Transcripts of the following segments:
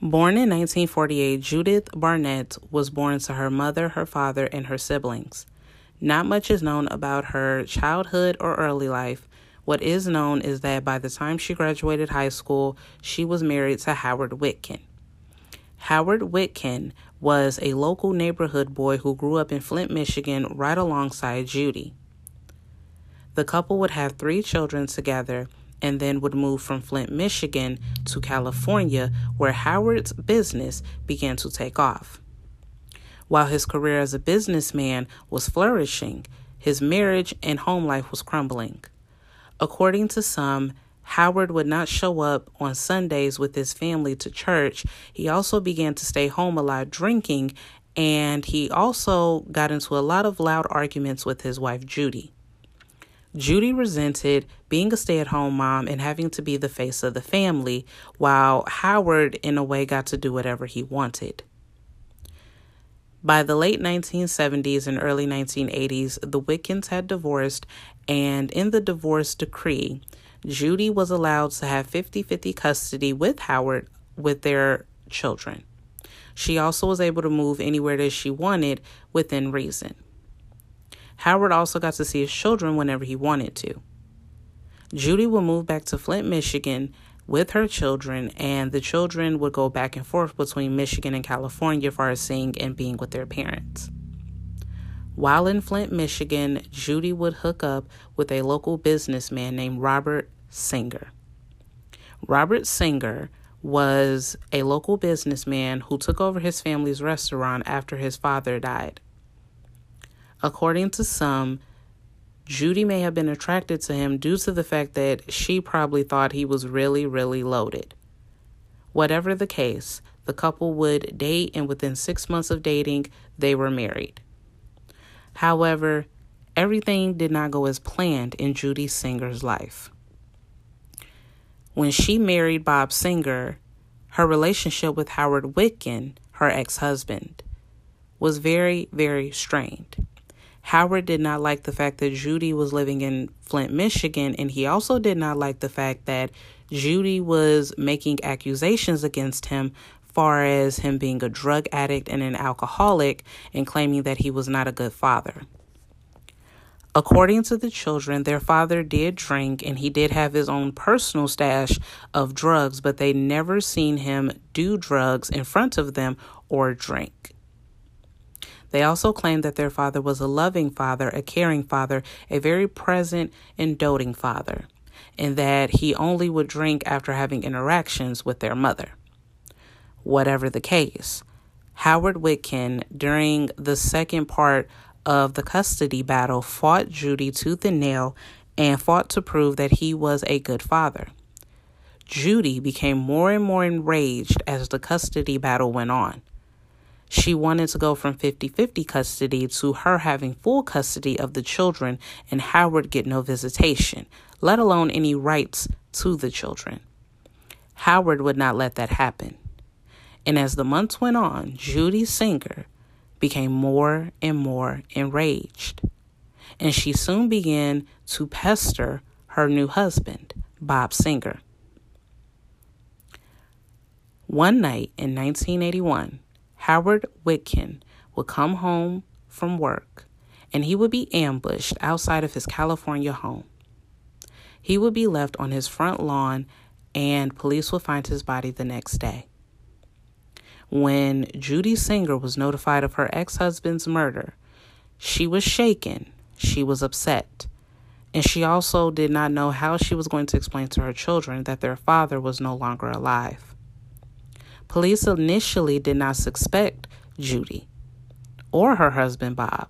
Born in 1948, Judith Barnett was born to her mother, her father, and her siblings. Not much is known about her childhood or early life. What is known is that by the time she graduated high school, she was married to Howard Witkin. Howard Witkin was a local neighborhood boy who grew up in Flint, Michigan, right alongside Judy. The couple would have three children together and then would move from Flint, Michigan to California, where Howard's business began to take off. While his career as a businessman was flourishing, his marriage and home life was crumbling. According to some, Howard would not show up on Sundays with his family to church. He also began to stay home a lot drinking, and he also got into a lot of loud arguments with his wife, Judy. Judy resented being a stay at home mom and having to be the face of the family, while Howard, in a way, got to do whatever he wanted. By the late 1970s and early 1980s, the Witkins had divorced, and in the divorce decree, Judy was allowed to have 50 50 custody with Howard with their children. She also was able to move anywhere that she wanted within reason. Howard also got to see his children whenever he wanted to. Judy would move back to Flint, Michigan with her children, and the children would go back and forth between Michigan and California for seeing and being with their parents. While in Flint, Michigan, Judy would hook up with a local businessman named Robert Singer. Robert Singer was a local businessman who took over his family's restaurant after his father died. According to some, Judy may have been attracted to him due to the fact that she probably thought he was really, really loaded. Whatever the case, the couple would date, and within six months of dating, they were married. However, everything did not go as planned in Judy Singer's life. When she married Bob Singer, her relationship with Howard Witkin, her ex husband, was very, very strained. Howard did not like the fact that Judy was living in Flint, Michigan, and he also did not like the fact that Judy was making accusations against him far as him being a drug addict and an alcoholic and claiming that he was not a good father. According to the children, their father did drink and he did have his own personal stash of drugs, but they never seen him do drugs in front of them or drink. They also claimed that their father was a loving father, a caring father, a very present and doting father, and that he only would drink after having interactions with their mother. Whatever the case, Howard Witkin, during the second part of the custody battle, fought Judy tooth and nail and fought to prove that he was a good father. Judy became more and more enraged as the custody battle went on. She wanted to go from 50 50 custody to her having full custody of the children and Howard get no visitation, let alone any rights to the children. Howard would not let that happen. And as the months went on, Judy Singer became more and more enraged. And she soon began to pester her new husband, Bob Singer. One night in 1981, Howard Witkin would come home from work and he would be ambushed outside of his California home. He would be left on his front lawn and police would find his body the next day. When Judy Singer was notified of her ex husband's murder, she was shaken, she was upset, and she also did not know how she was going to explain to her children that their father was no longer alive. Police initially did not suspect Judy or her husband Bob.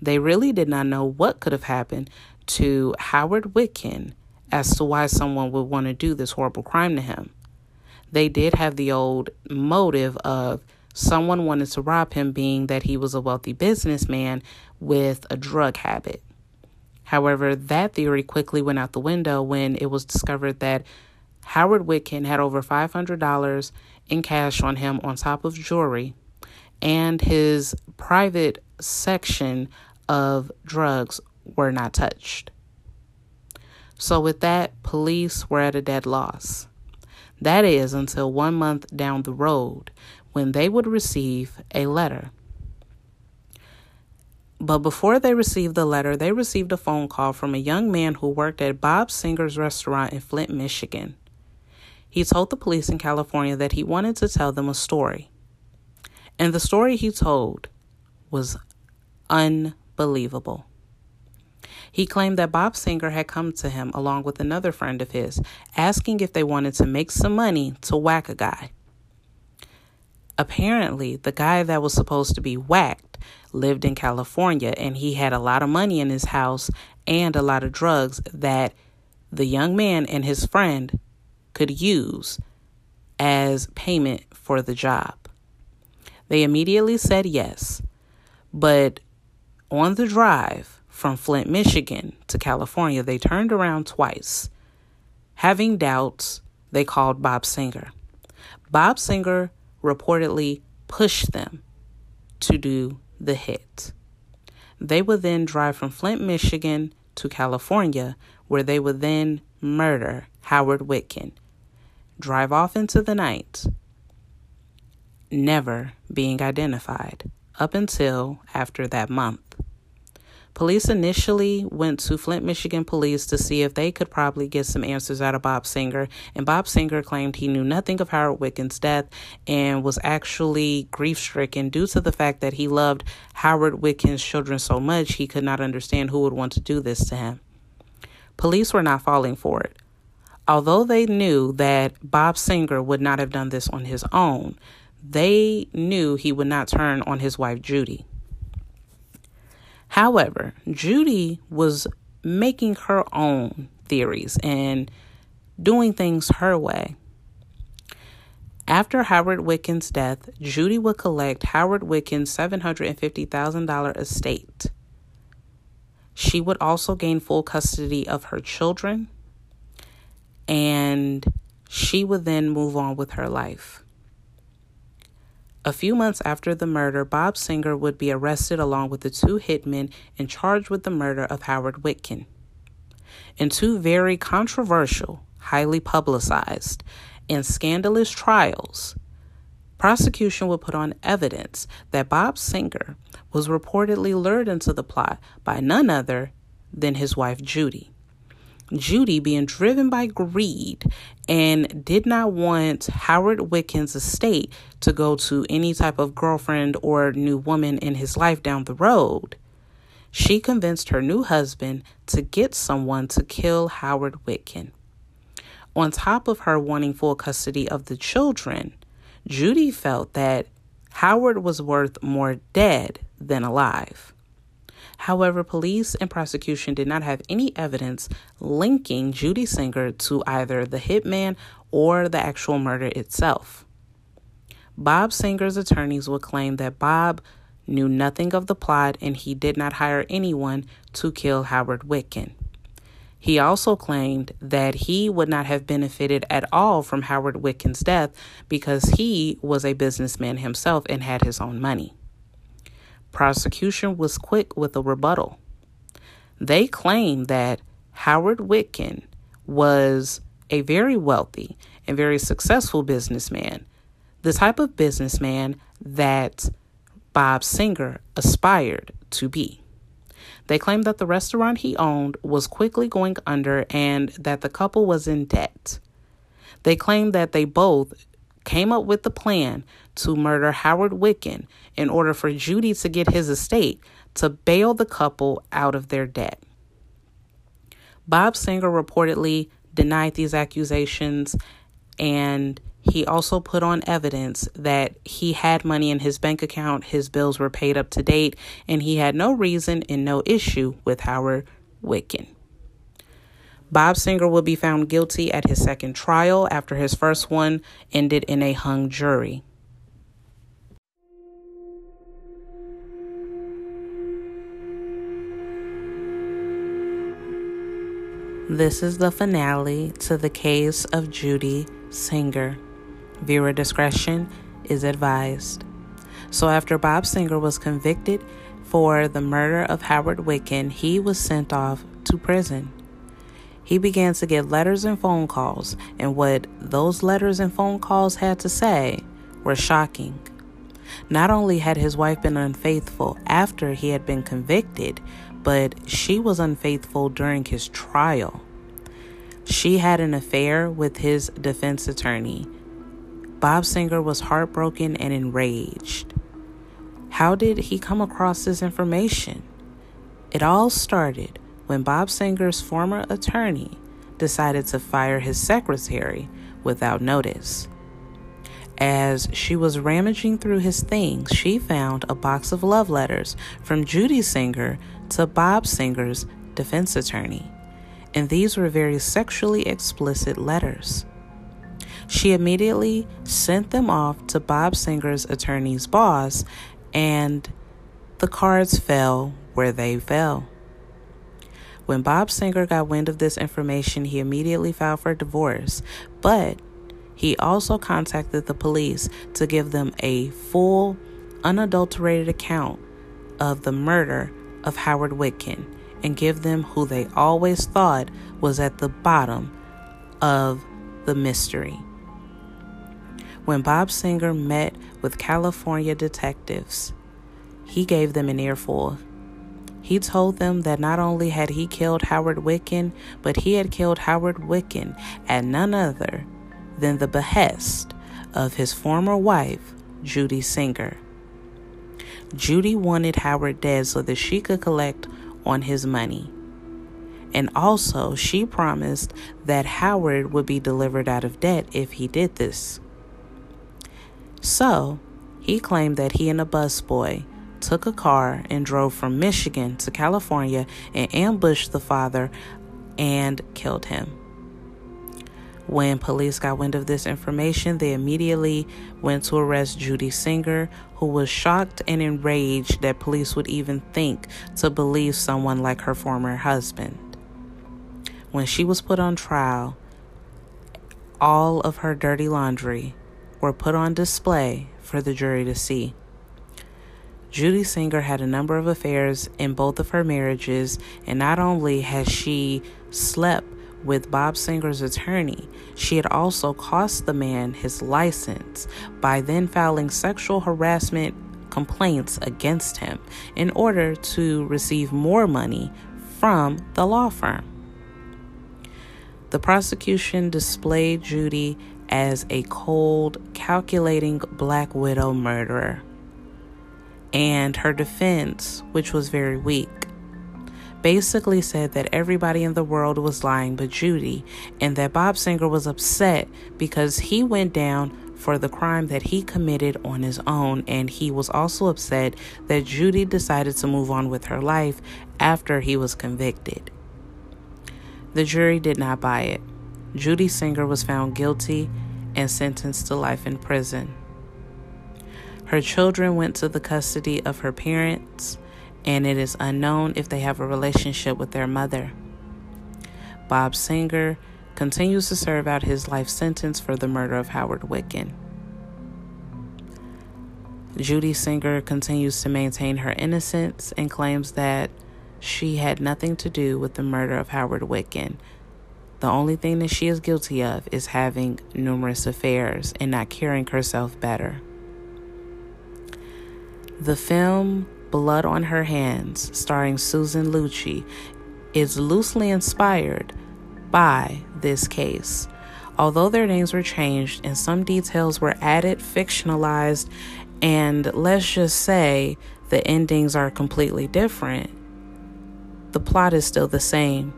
They really did not know what could have happened to Howard Witkin as to why someone would want to do this horrible crime to him. They did have the old motive of someone wanted to rob him, being that he was a wealthy businessman with a drug habit. However, that theory quickly went out the window when it was discovered that Howard Witkin had over $500 in cash on him on top of jewelry, and his private section of drugs were not touched. So, with that, police were at a dead loss. That is until one month down the road when they would receive a letter. But before they received the letter, they received a phone call from a young man who worked at Bob Singer's restaurant in Flint, Michigan. He told the police in California that he wanted to tell them a story. And the story he told was unbelievable. He claimed that Bob Singer had come to him along with another friend of his, asking if they wanted to make some money to whack a guy. Apparently, the guy that was supposed to be whacked lived in California and he had a lot of money in his house and a lot of drugs that the young man and his friend could use as payment for the job. They immediately said yes, but on the drive from Flint, Michigan to California, they turned around twice. Having doubts, they called Bob Singer. Bob Singer reportedly pushed them to do the hit. They would then drive from Flint, Michigan to California, where they would then murder Howard Witkin, drive off into the night, never being identified up until after that month. Police initially went to Flint, Michigan police to see if they could probably get some answers out of Bob Singer, and Bob Singer claimed he knew nothing of Howard Witkin's death and was actually grief stricken due to the fact that he loved Howard Witkin's children so much he could not understand who would want to do this to him. Police were not falling for it. Although they knew that Bob Singer would not have done this on his own, they knew he would not turn on his wife Judy. However, Judy was making her own theories and doing things her way. After Howard Witkin's death, Judy would collect Howard Witkin's $750,000 estate. She would also gain full custody of her children, and she would then move on with her life. A few months after the murder, Bob Singer would be arrested along with the two hitmen and charged with the murder of Howard Witkin. In two very controversial, highly publicized, and scandalous trials, prosecution would put on evidence that Bob Singer was reportedly lured into the plot by none other than his wife Judy. Judy, being driven by greed and did not want Howard Witkin's estate to go to any type of girlfriend or new woman in his life down the road, she convinced her new husband to get someone to kill Howard Witkin. On top of her wanting full custody of the children, Judy felt that Howard was worth more dead than alive. However, police and prosecution did not have any evidence linking Judy Singer to either the hitman or the actual murder itself. Bob Singer's attorneys would claim that Bob knew nothing of the plot and he did not hire anyone to kill Howard Witkin. He also claimed that he would not have benefited at all from Howard Witkin's death because he was a businessman himself and had his own money. Prosecution was quick with a rebuttal. They claimed that Howard Witkin was a very wealthy and very successful businessman, the type of businessman that Bob Singer aspired to be. They claimed that the restaurant he owned was quickly going under and that the couple was in debt. They claimed that they both came up with the plan to murder Howard Witkin in order for Judy to get his estate to bail the couple out of their debt. Bob Singer reportedly denied these accusations and he also put on evidence that he had money in his bank account, his bills were paid up to date, and he had no reason and no issue with Howard Witkin. Bob Singer will be found guilty at his second trial after his first one ended in a hung jury. This is the finale to the case of Judy Singer. Viewer discretion is advised. So, after Bob Singer was convicted for the murder of Howard Witkin, he was sent off to prison. He began to get letters and phone calls, and what those letters and phone calls had to say were shocking. Not only had his wife been unfaithful after he had been convicted, but she was unfaithful during his trial. She had an affair with his defense attorney. Bob Singer was heartbroken and enraged. How did he come across this information? It all started when Bob Singer's former attorney decided to fire his secretary without notice. As she was rummaging through his things, she found a box of love letters from Judy Singer to Bob Singer's defense attorney, and these were very sexually explicit letters. She immediately sent them off to Bob Singer's attorney's boss, and the cards fell where they fell. When Bob Singer got wind of this information, he immediately filed for divorce, but he also contacted the police to give them a full, unadulterated account of the murder of Howard Witkin and give them who they always thought was at the bottom of the mystery. When Bob Singer met with California detectives, he gave them an earful he told them that not only had he killed Howard Witkin, but he had killed Howard Witkin at none other than the behest of his former wife, Judy Singer. Judy wanted Howard dead so that she could collect on his money. And also, she promised that Howard would be delivered out of debt if he did this. So, he claimed that he and a busboy took a car and drove from Michigan to California and ambushed the father and killed him. When police got wind of this information, they immediately went to arrest Judy Singer, who was shocked and enraged that police would even think to believe someone like her former husband. When she was put on trial, all of her dirty laundry were put on display for the jury to see. Judy Singer had a number of affairs in both of her marriages, and not only has she slept with Bob Singer's attorney, she had also cost the man his license by then filing sexual harassment complaints against him in order to receive more money from the law firm. The prosecution displayed Judy as a cold, calculating black widow murderer and her defense, which was very weak, basically said that everybody in the world was lying but Judy, and that Bob Singer was upset because he went down for the crime that he committed on his own, and he was also upset that Judy decided to move on with her life after he was convicted. The jury did not buy it. Judy Singer was found guilty and sentenced to life in prison. Her children went to the custody of her parents, and it is unknown if they have a relationship with their mother. Bob Singer continues to serve out his life sentence for the murder of Howard Witkin. Judy Singer continues to maintain her innocence and claims that she had nothing to do with the murder of Howard Witkin. The only thing that she is guilty of is having numerous affairs and not caring herself better. The film Blood on Her Hands, starring Susan Lucci, is loosely inspired by this case. Although their names were changed and some details were added, fictionalized, and let's just say the endings are completely different, the plot is still the same.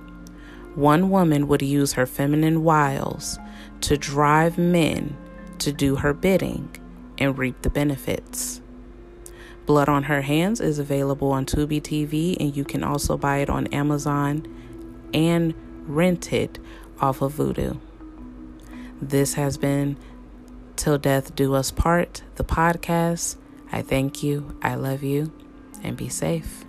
One woman would use her feminine wiles to drive men to do her bidding and reap the benefits. Blood on Her Hands is available on Tubi TV, and you can also buy it on Amazon and rent it off of Vudu. This has been Till Death Do Us Part, the podcast. I thank you, I love you, and be safe.